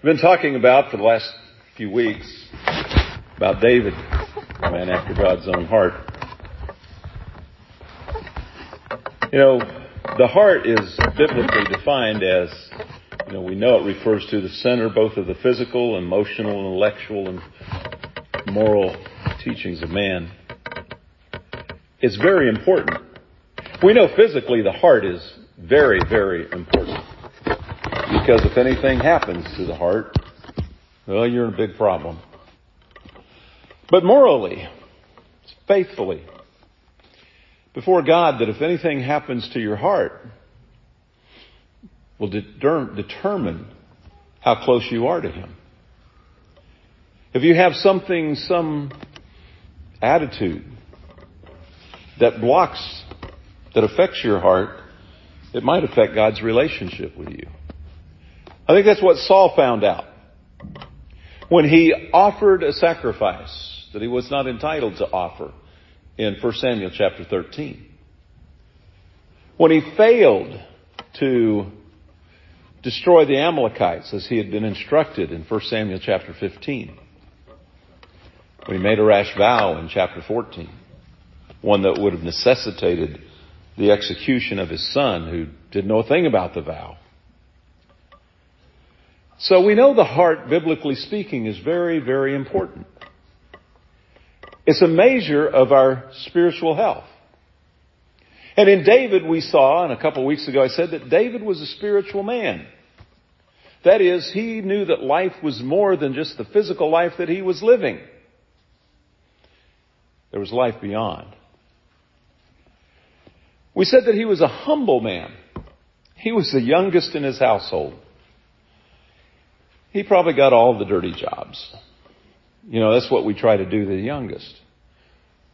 We've been talking about for the last few weeks about David, a man after God's own heart. You know, the heart is biblically defined as, you know, we know it refers to the center both of the physical, emotional, intellectual, and moral teachings of man. It's very important. We know physically the heart is very, very important. Because if anything happens to the heart, well, you're in a big problem. But morally, faithfully, before God, that if anything happens to your heart, will de- determine how close you are to Him. If you have something, some attitude that blocks, that affects your heart, it might affect God's relationship with you. I think that's what Saul found out. When he offered a sacrifice that he was not entitled to offer in 1 Samuel chapter 13. When he failed to destroy the Amalekites as he had been instructed in 1 Samuel chapter 15. When he made a rash vow in chapter 14. One that would have necessitated the execution of his son who did know a thing about the vow. So we know the heart, biblically speaking, is very, very important. It's a measure of our spiritual health. And in David we saw, and a couple of weeks ago I said that David was a spiritual man. That is, he knew that life was more than just the physical life that he was living. There was life beyond. We said that he was a humble man. He was the youngest in his household. He probably got all the dirty jobs. You know, that's what we try to do to the youngest.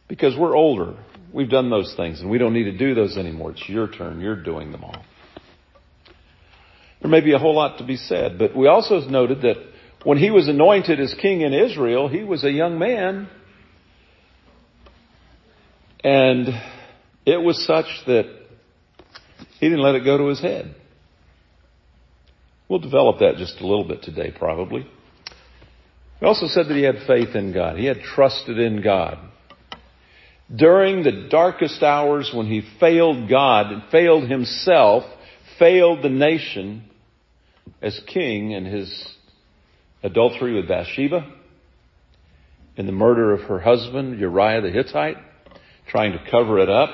Because we're older. We've done those things and we don't need to do those anymore. It's your turn. You're doing them all. There may be a whole lot to be said, but we also noted that when he was anointed as king in Israel, he was a young man. And it was such that he didn't let it go to his head. We'll develop that just a little bit today, probably. He also said that he had faith in God. He had trusted in God. During the darkest hours when he failed God and failed himself, failed the nation as king in his adultery with Bathsheba, in the murder of her husband, Uriah the Hittite, trying to cover it up,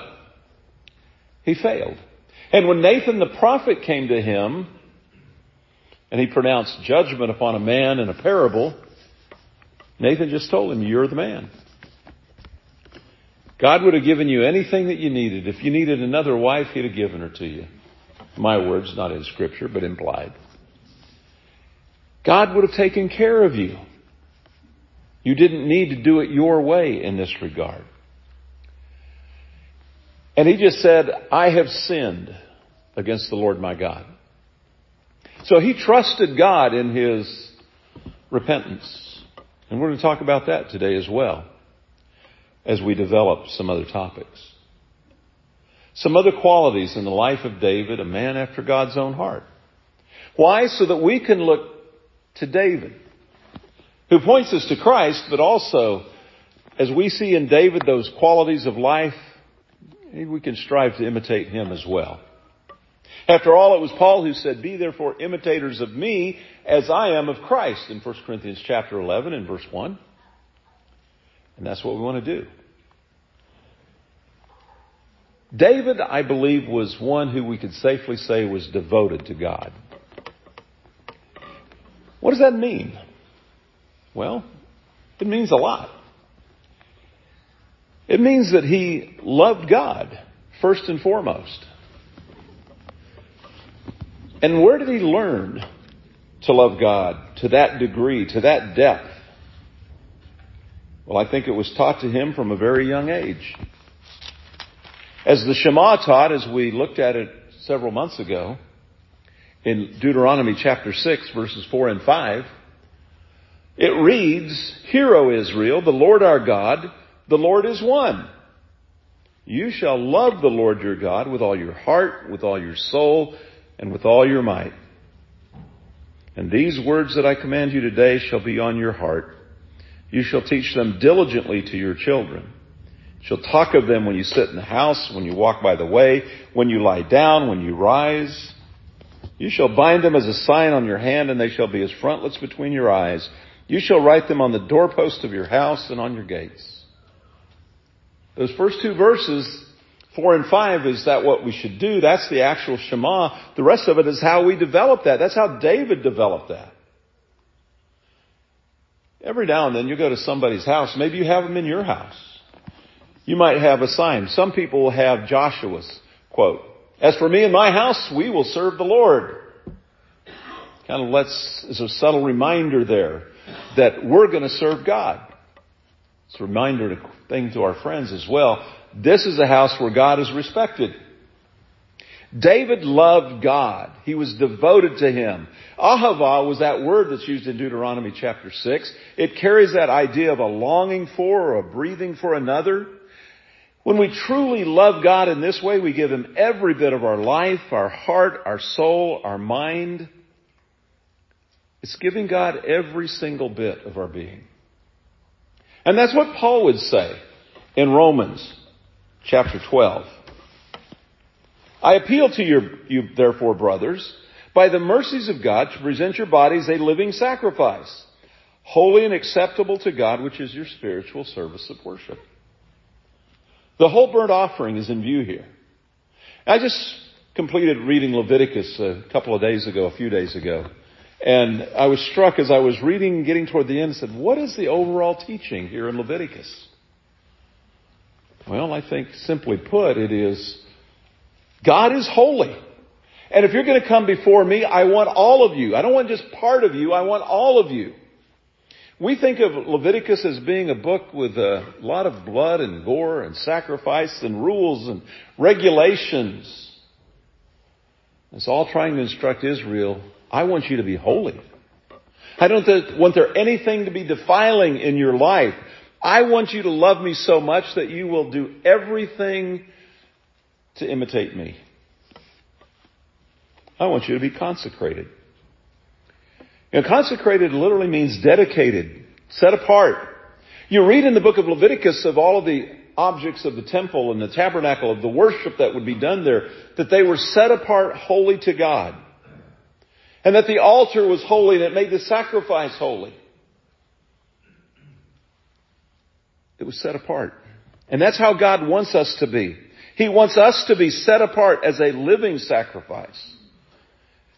he failed. And when Nathan the prophet came to him and he pronounced judgment upon a man in a parable, Nathan just told him, you're the man. God would have given you anything that you needed. If you needed another wife, he'd have given her to you. My words, not in scripture, but implied. God would have taken care of you. You didn't need to do it your way in this regard. And he just said, I have sinned against the Lord my God. So he trusted God in his repentance. And we're going to talk about that today as well as we develop some other topics. Some other qualities in the life of David, a man after God's own heart. Why? So that we can look to David, who points us to Christ, but also as we see in David those qualities of life, we can strive to imitate him as well. After all, it was Paul who said, Be therefore imitators of me as I am of Christ in 1 Corinthians chapter 11 and verse 1. And that's what we want to do. David, I believe, was one who we could safely say was devoted to God. What does that mean? Well, it means a lot. It means that he loved God first and foremost. And where did he learn to love God to that degree, to that depth? Well, I think it was taught to him from a very young age. As the Shema taught, as we looked at it several months ago, in Deuteronomy chapter 6 verses 4 and 5, it reads, Hear, O Israel, the Lord our God, the Lord is one. You shall love the Lord your God with all your heart, with all your soul, and with all your might. And these words that I command you today shall be on your heart. You shall teach them diligently to your children. Shall talk of them when you sit in the house, when you walk by the way, when you lie down, when you rise. You shall bind them as a sign on your hand, and they shall be as frontlets between your eyes. You shall write them on the doorpost of your house and on your gates. Those first two verses, four and five, is that what we should do? That's the actual Shema. The rest of it is how we develop that. That's how David developed that. Every now and then you go to somebody's house. Maybe you have them in your house. You might have a sign. Some people will have Joshua's quote. As for me and my house, we will serve the Lord. Kind of lets, is a subtle reminder there that we're going to serve God. It's a reminder to, thing to our friends as well. This is a house where God is respected. David loved God. He was devoted to Him. Ahava was that word that's used in Deuteronomy chapter 6. It carries that idea of a longing for or a breathing for another. When we truly love God in this way, we give Him every bit of our life, our heart, our soul, our mind. It's giving God every single bit of our being. And that's what Paul would say in Romans chapter 12. I appeal to your, you, therefore, brothers, by the mercies of God, to present your bodies a living sacrifice, holy and acceptable to God, which is your spiritual service of worship. The whole burnt offering is in view here. I just completed reading Leviticus a couple of days ago, a few days ago. And I was struck as I was reading, getting toward the end, said, what is the overall teaching here in Leviticus? Well, I think simply put, it is God is holy. And if you're going to come before me, I want all of you. I don't want just part of you. I want all of you. We think of Leviticus as being a book with a lot of blood and gore and sacrifice and rules and regulations. It's all trying to instruct Israel, I want you to be holy. I don't want there anything to be defiling in your life. I want you to love me so much that you will do everything to imitate me. I want you to be consecrated. You know, consecrated literally means dedicated, set apart. You read in the book of Leviticus of all of the objects of the temple and the tabernacle of the worship that would be done there, that they were set apart holy to God. And that the altar was holy and it made the sacrifice holy. It was set apart. And that's how God wants us to be. He wants us to be set apart as a living sacrifice.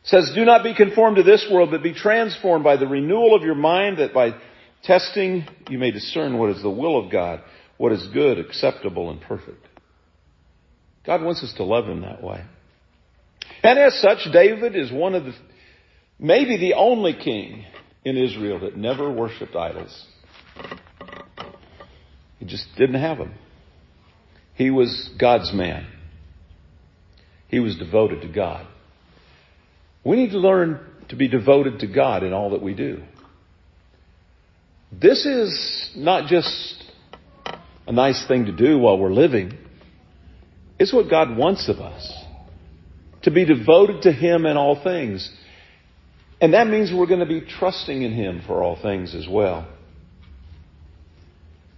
It says, do not be conformed to this world, but be transformed by the renewal of your mind that by testing you may discern what is the will of God, what is good, acceptable, and perfect. God wants us to love Him that way. And as such, David is one of the, maybe the only king in Israel that never worshiped idols. He just didn't have them. He was God's man. He was devoted to God. We need to learn to be devoted to God in all that we do. This is not just a nice thing to do while we're living. It's what God wants of us. To be devoted to Him in all things. And that means we're going to be trusting in Him for all things as well.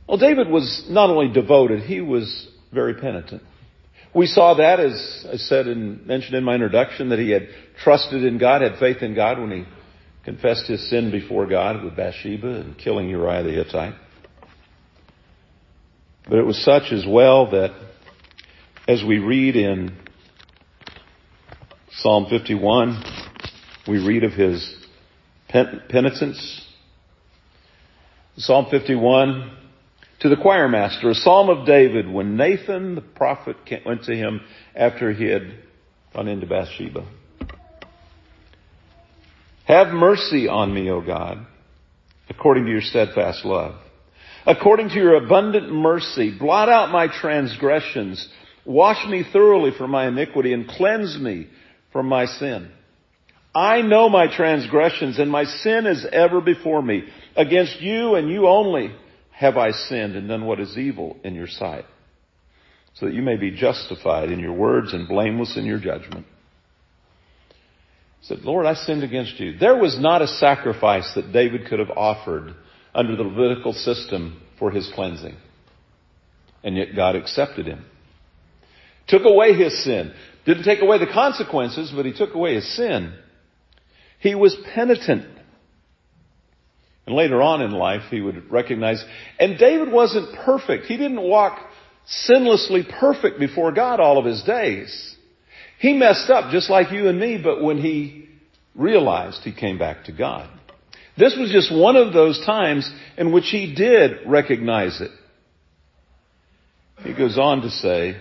Well, David was not only devoted, he was very penitent. We saw that, as I said and mentioned in my introduction, that he had trusted in God, had faith in God when he confessed his sin before God with Bathsheba and killing Uriah the Hittite. But it was such as well that as we read in Psalm 51, we read of his penitence. Psalm 51 to the choir master, a psalm of David when Nathan the prophet went to him after he had gone into Bathsheba. Have mercy on me, O God, according to your steadfast love. According to your abundant mercy, blot out my transgressions. Wash me thoroughly from my iniquity and cleanse me from my sin. I know my transgressions and my sin is ever before me. Against you and you only have I sinned and done what is evil in your sight, so that you may be justified in your words and blameless in your judgment. He said, Lord, I sinned against you. There was not a sacrifice that David could have offered under the Levitical system for his cleansing. And yet God accepted him. Took away his sin. Didn't take away the consequences, but he took away his sin. He was penitent. And later on in life, he would recognize, and David wasn't perfect. He didn't walk sinlessly perfect before God all of his days. He messed up just like you and me, but when he realized, he came back to God. This was just one of those times in which he did recognize it. He goes on to say,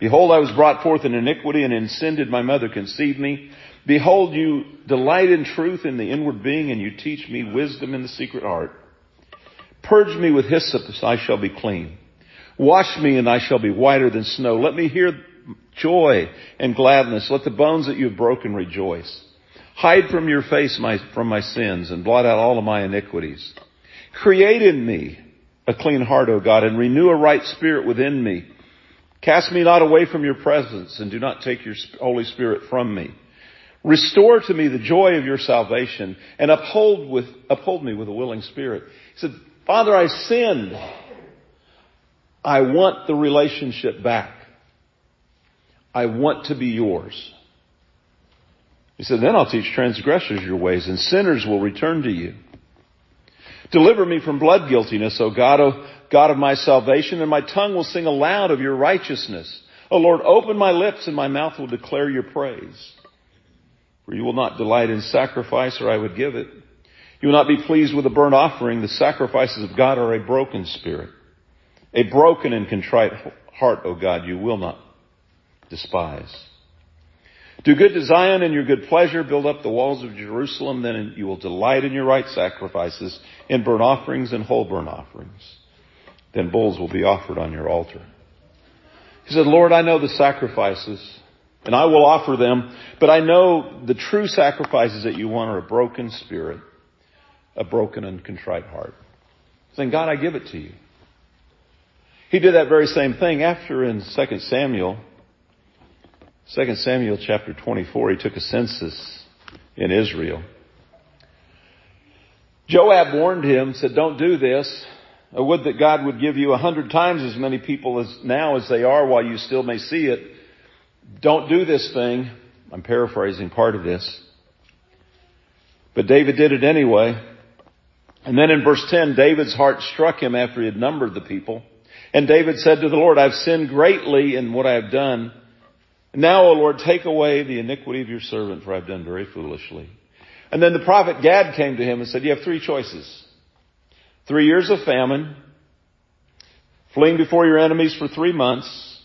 Behold, I was brought forth in iniquity, and in sin did my mother conceive me. Behold, you delight in truth in the inward being, and you teach me wisdom in the secret heart. Purge me with hyssop, so I shall be clean. Wash me, and I shall be whiter than snow. Let me hear joy and gladness. Let the bones that you have broken rejoice. Hide from your face my, from my sins and blot out all of my iniquities. Create in me a clean heart, O God, and renew a right spirit within me. Cast me not away from your presence and do not take your Holy Spirit from me. Restore to me the joy of your salvation and uphold with, uphold me with a willing spirit. He said, Father, I sinned. I want the relationship back. I want to be yours. He said, then I'll teach transgressors your ways and sinners will return to you. Deliver me from blood guiltiness, O God, God of my salvation, and my tongue will sing aloud of your righteousness. O Lord, open my lips and my mouth will declare your praise. For you will not delight in sacrifice or I would give it. You will not be pleased with a burnt offering. The sacrifices of God are a broken spirit. A broken and contrite heart, O God, you will not despise. Do good to Zion in your good pleasure. Build up the walls of Jerusalem. Then you will delight in your right sacrifices, in burnt offerings and whole burnt offerings. Then bulls will be offered on your altar. He said, Lord, I know the sacrifices and I will offer them, but I know the true sacrifices that you want are a broken spirit, a broken and contrite heart. Saying, God, I give it to you. He did that very same thing after in 2 Samuel 2 Samuel chapter 24, he took a census in Israel. Joab warned him, said, don't do this. I would that God would give you a hundred times as many people as now as they are while you still may see it. Don't do this thing. I'm paraphrasing part of this. But David did it anyway. And then in verse 10, David's heart struck him after he had numbered the people. And David said to the Lord, I've sinned greatly in what I have done. Now, O Lord, take away the iniquity of your servant, for I've done very foolishly. And then the prophet Gad came to him and said, you have three choices. Three years of famine, fleeing before your enemies for three months,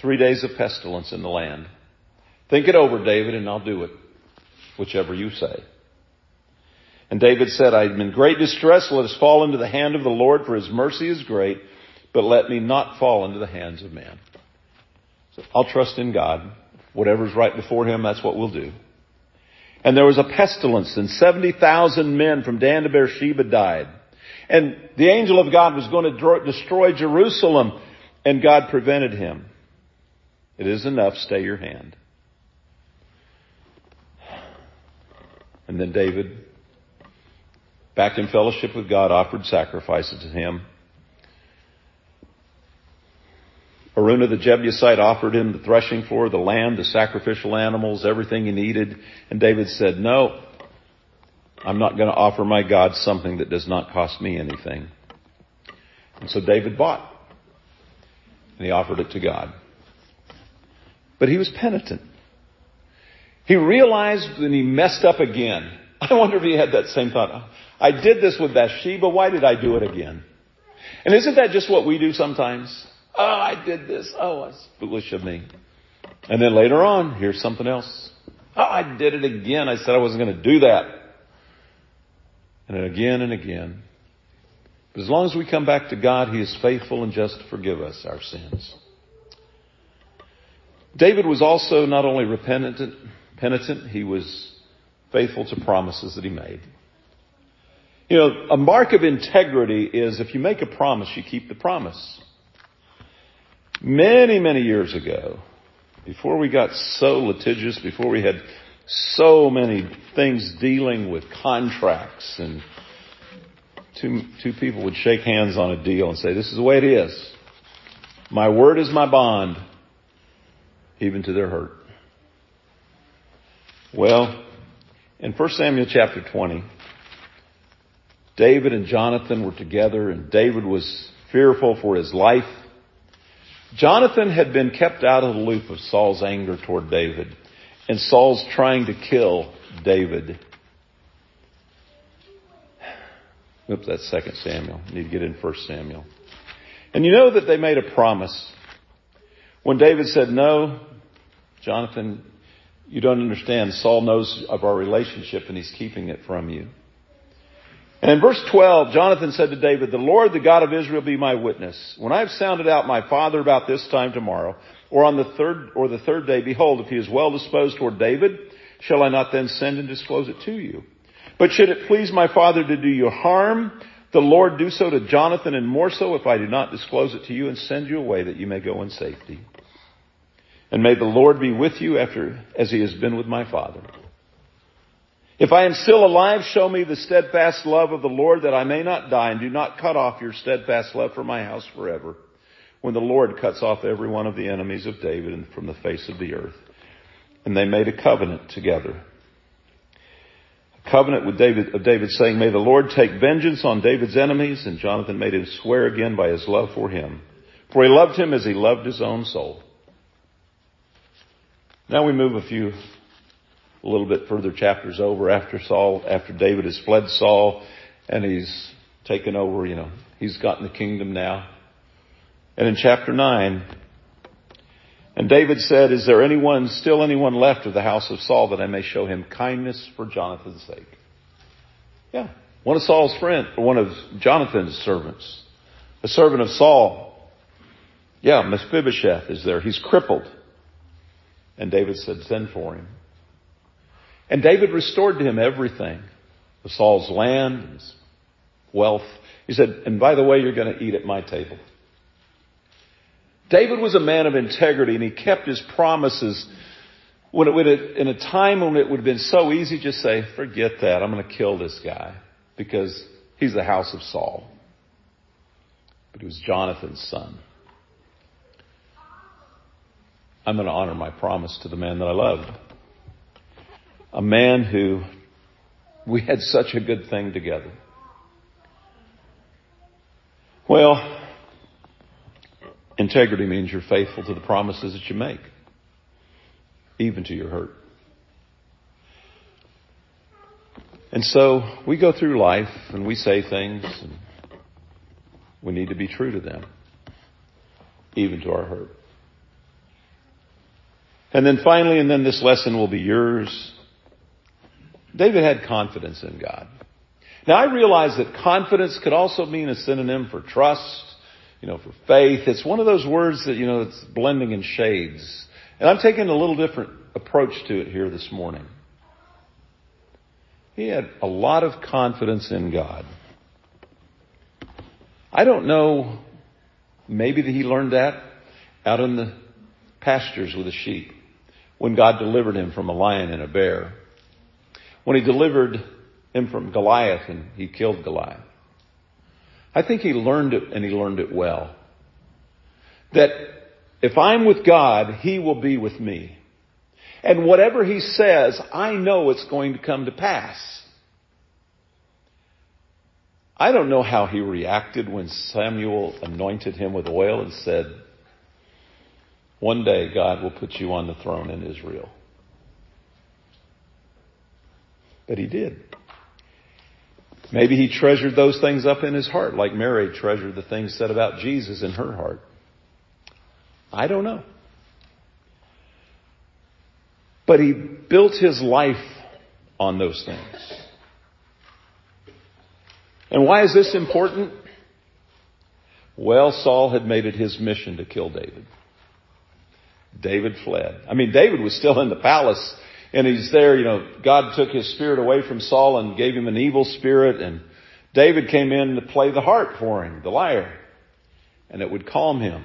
three days of pestilence in the land. Think it over, David, and I'll do it, whichever you say. And David said, I am in great distress. Let us fall into the hand of the Lord, for his mercy is great, but let me not fall into the hands of man. So I'll trust in God. Whatever's right before him, that's what we'll do. And there was a pestilence and 70,000 men from Dan to Beersheba died. And the angel of God was going to destroy Jerusalem and God prevented him. It is enough, stay your hand. And then David, back in fellowship with God, offered sacrifices to him. Araunah the Jebusite offered him the threshing floor, the land, the sacrificial animals, everything he needed. And David said, no, I'm not going to offer my God something that does not cost me anything. And so David bought. And he offered it to God. But he was penitent. He realized when he messed up again. I wonder if he had that same thought. I did this with Bathsheba. Why did I do it again? And isn't that just what we do sometimes? Oh, I did this. Oh, that's foolish of me. And then later on, here's something else. Oh, I did it again. I said I wasn't going to do that. And then again and again. But as long as we come back to God, He is faithful and just to forgive us our sins. David was also not only repentant, penitent, he was faithful to promises that he made. You know, a mark of integrity is if you make a promise, you keep the promise. Many, many years ago, before we got so litigious, before we had So many things dealing with contracts and two, two people would shake hands on a deal and say, this is the way it is. My word is my bond, even to their hurt. Well, in 1 Samuel chapter 20, David and Jonathan were together and David was fearful for his life. Jonathan had been kept out of the loop of Saul's anger toward David and Saul's trying to kill David. Oops, that's Second Samuel. I need to get in First Samuel. And you know that they made a promise. When David said, no, Jonathan, you don't understand. Saul knows of our relationship and he's keeping it from you. And in verse 12, Jonathan said to David, the Lord, the God of Israel, be my witness. When I have sounded out my father about this time tomorrow, or on the third, or the third day, behold, if he is well disposed toward David, shall I not then send and disclose it to you? But should it please my father to do you harm, the Lord do so to Jonathan and more so if I do not disclose it to you and send you away that you may go in safety. And may the Lord be with you after, as he has been with my father. If I am still alive, show me the steadfast love of the Lord that I may not die and do not cut off your steadfast love from my house forever. When the Lord cuts off every one of the enemies of David and from the face of the earth. And they made a covenant together. A covenant with David, of David saying, may the Lord take vengeance on David's enemies. And Jonathan made him swear again by his love for him. For he loved him as he loved his own soul. Now we move a few a little bit further chapters over after Saul, after David has fled Saul and he's taken over, you know, he's gotten the kingdom now. And in chapter 9, and David said, is there anyone, still anyone left of the house of Saul that I may show him kindness for Jonathan's sake? Yeah. One of Saul's friends, one of Jonathan's servants, a servant of Saul. Yeah, Mephibosheth is there. He's crippled. And David said, send for him. And David restored to him everything. Saul's land, and his wealth. He said, and by the way, you're going to eat at my table. David was a man of integrity and he kept his promises when it would in a time when it would have been so easy to just say, forget that, I'm going to kill this guy because he's the house of Saul. But he was Jonathan's son. I'm going to honor my promise to the man that I loved a man who we had such a good thing together. Well, integrity means you're faithful to the promises that you make, even to your hurt. And so we go through life and we say things and we need to be true to them, even to our hurt. And then finally, and then this lesson will be yours David had confidence in God. Now I realize that confidence could also mean a synonym for trust, you know, for faith. It's one of those words that, you know, it's blending in shades. And I'm taking a little different approach to it here this morning. He had a lot of confidence in God. I don't know, maybe that he learned that out in the pastures with the sheep when God delivered him from a lion and a bear when he delivered him from Goliath and he killed Goliath. I think he learned it and he learned it well. That if I'm with God, he will be with me. And whatever he says, I know it's going to come to pass. I don't know how he reacted when Samuel anointed him with oil and said, one day God will put you on the throne in Israel. But he did. Maybe he treasured those things up in his heart, like Mary treasured the things said about Jesus in her heart. I don't know. But he built his life on those things. And why is this important? Well, Saul had made it his mission to kill David. David fled. I mean, David was still in the palace and he's there, you know, God took his spirit away from Saul and gave him an evil spirit and David came in to play the harp for him, the lyre, and it would calm him.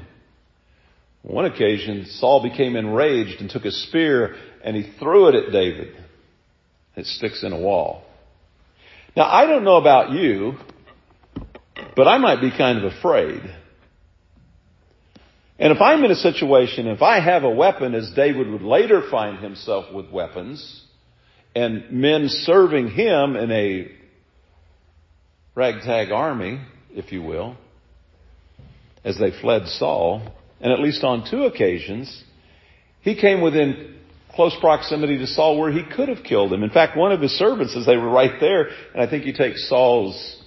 On one occasion, Saul became enraged and took a spear and he threw it at David. It sticks in a wall. Now I don't know about you, but I might be kind of afraid. And if I'm in a situation, if I have a weapon, as David would later find himself with weapons, and men serving him in a ragtag army, if you will, as they fled Saul, and at least on two occasions, he came within close proximity to Saul where he could have killed him. In fact, one of his servants, as they were right there, and I think you take Saul's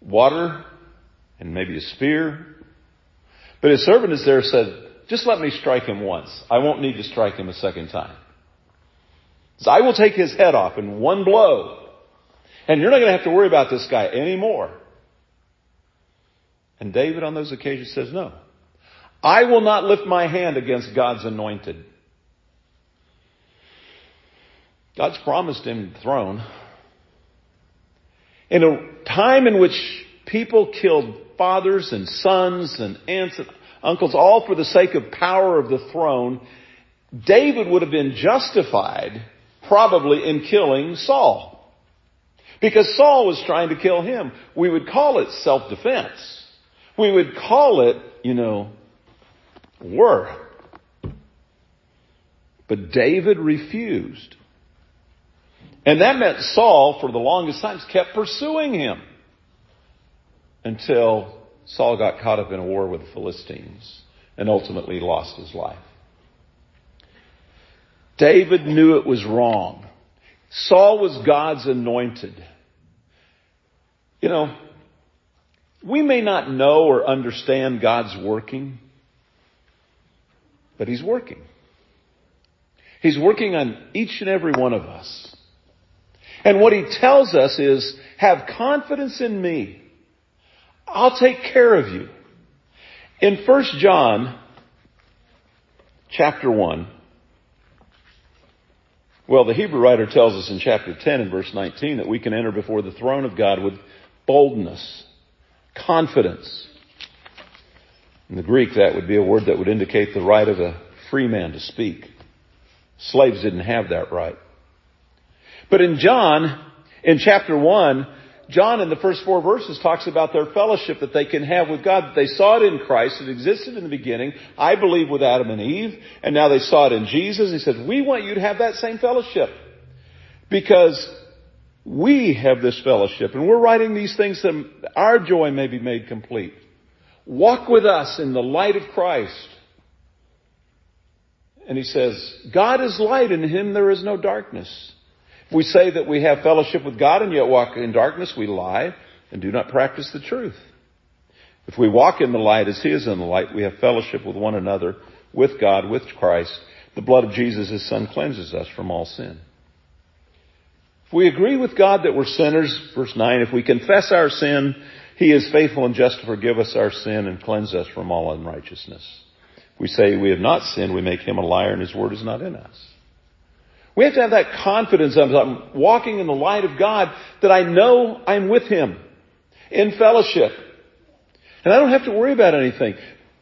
water and maybe a spear, but his servant is there said, just let me strike him once. I won't need to strike him a second time. So I will take his head off in one blow. And you're not going to have to worry about this guy anymore. And David on those occasions says, no. I will not lift my hand against God's anointed. God's promised him the throne. In a time in which people killed fathers and sons and aunts and uncles, all for the sake of power of the throne, David would have been justified probably in killing Saul. Because Saul was trying to kill him. We would call it self-defense. We would call it, you know, war. But David refused. And that meant Saul, for the longest times, kept pursuing him until Saul got caught up in a war with the Philistines and ultimately lost his life. David knew it was wrong. Saul was God's anointed. You know, we may not know or understand God's working, but He's working. He's working on each and every one of us. And what He tells us is, have confidence in me. I'll take care of you. In 1 John chapter 1, well, the Hebrew writer tells us in chapter 10 and verse 19 that we can enter before the throne of God with boldness, confidence. In the Greek, that would be a word that would indicate the right of a free man to speak. Slaves didn't have that right. But in John, in chapter 1, John in the first four verses talks about their fellowship that they can have with God. They saw it in Christ. It existed in the beginning. I believe with Adam and Eve. And now they saw it in Jesus. He said, we want you to have that same fellowship. Because we have this fellowship and we're writing these things that our joy may be made complete. Walk with us in the light of Christ. And he says, God is light and in him there is no darkness. If we say that we have fellowship with God and yet walk in darkness, we lie and do not practice the truth. If we walk in the light as He is in the light, we have fellowship with one another, with God, with Christ. The blood of Jesus, His Son, cleanses us from all sin. If we agree with God that we're sinners, verse 9, if we confess our sin, He is faithful and just to forgive us our sin and cleanse us from all unrighteousness. If we say we have not sinned, we make Him a liar and His word is not in us. We have to have that confidence I'm walking in the light of God that I know I'm with Him in fellowship. And I don't have to worry about anything.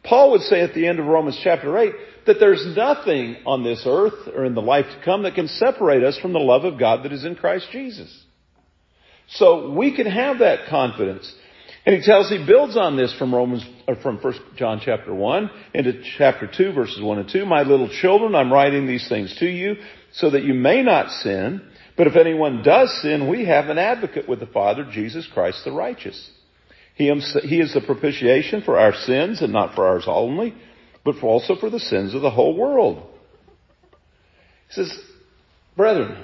Paul would say at the end of Romans chapter 8 that there's nothing on this earth or in the life to come that can separate us from the love of God that is in Christ Jesus. So we can have that confidence. And he tells, he builds on this from Romans, or from 1 John chapter 1 into chapter 2 verses 1 and 2. My little children, I'm writing these things to you so that you may not sin. But if anyone does sin, we have an advocate with the Father, Jesus Christ the righteous. He is the propitiation for our sins and not for ours only, but also for the sins of the whole world. He says, brethren,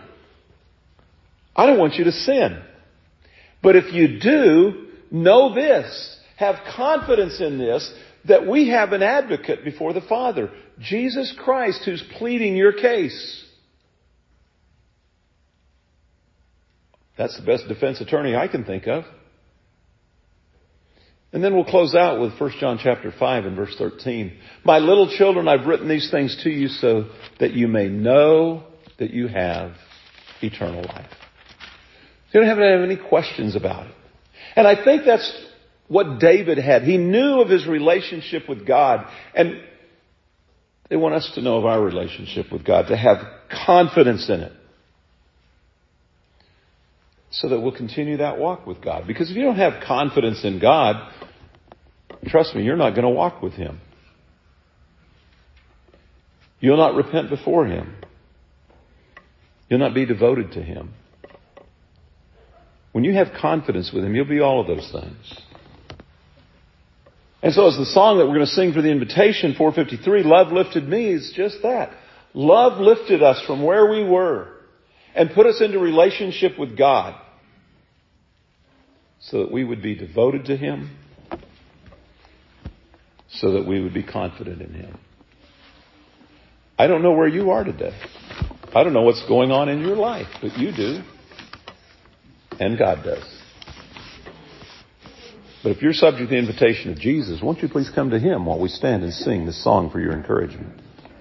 I don't want you to sin. But if you do, know this, have confidence in this, that we have an advocate before the Father, Jesus Christ, who's pleading your case. That's the best defense attorney I can think of. And then we'll close out with 1 John chapter 5 and verse 13. My little children, I've written these things to you so that you may know that you have eternal life. You don't have to have any questions about it. And I think that's what David had. He knew of his relationship with God. And they want us to know of our relationship with God, to have confidence in it. So that we'll continue that walk with God. Because if you don't have confidence in God, trust me, you're not going to walk with Him. You'll not repent before Him. You'll not be devoted to Him. When you have confidence with Him, you'll be all of those things. And so as the song that we're going to sing for the invitation, 453, Love Lifted Me, is just that. Love lifted us from where we were and put us into relationship with God so that we would be devoted to Him, so that we would be confident in Him. I don't know where you are today. I don't know what's going on in your life, but you do. And God does. But if you're subject to the invitation of Jesus, won't you please come to Him while we stand and sing this song for your encouragement?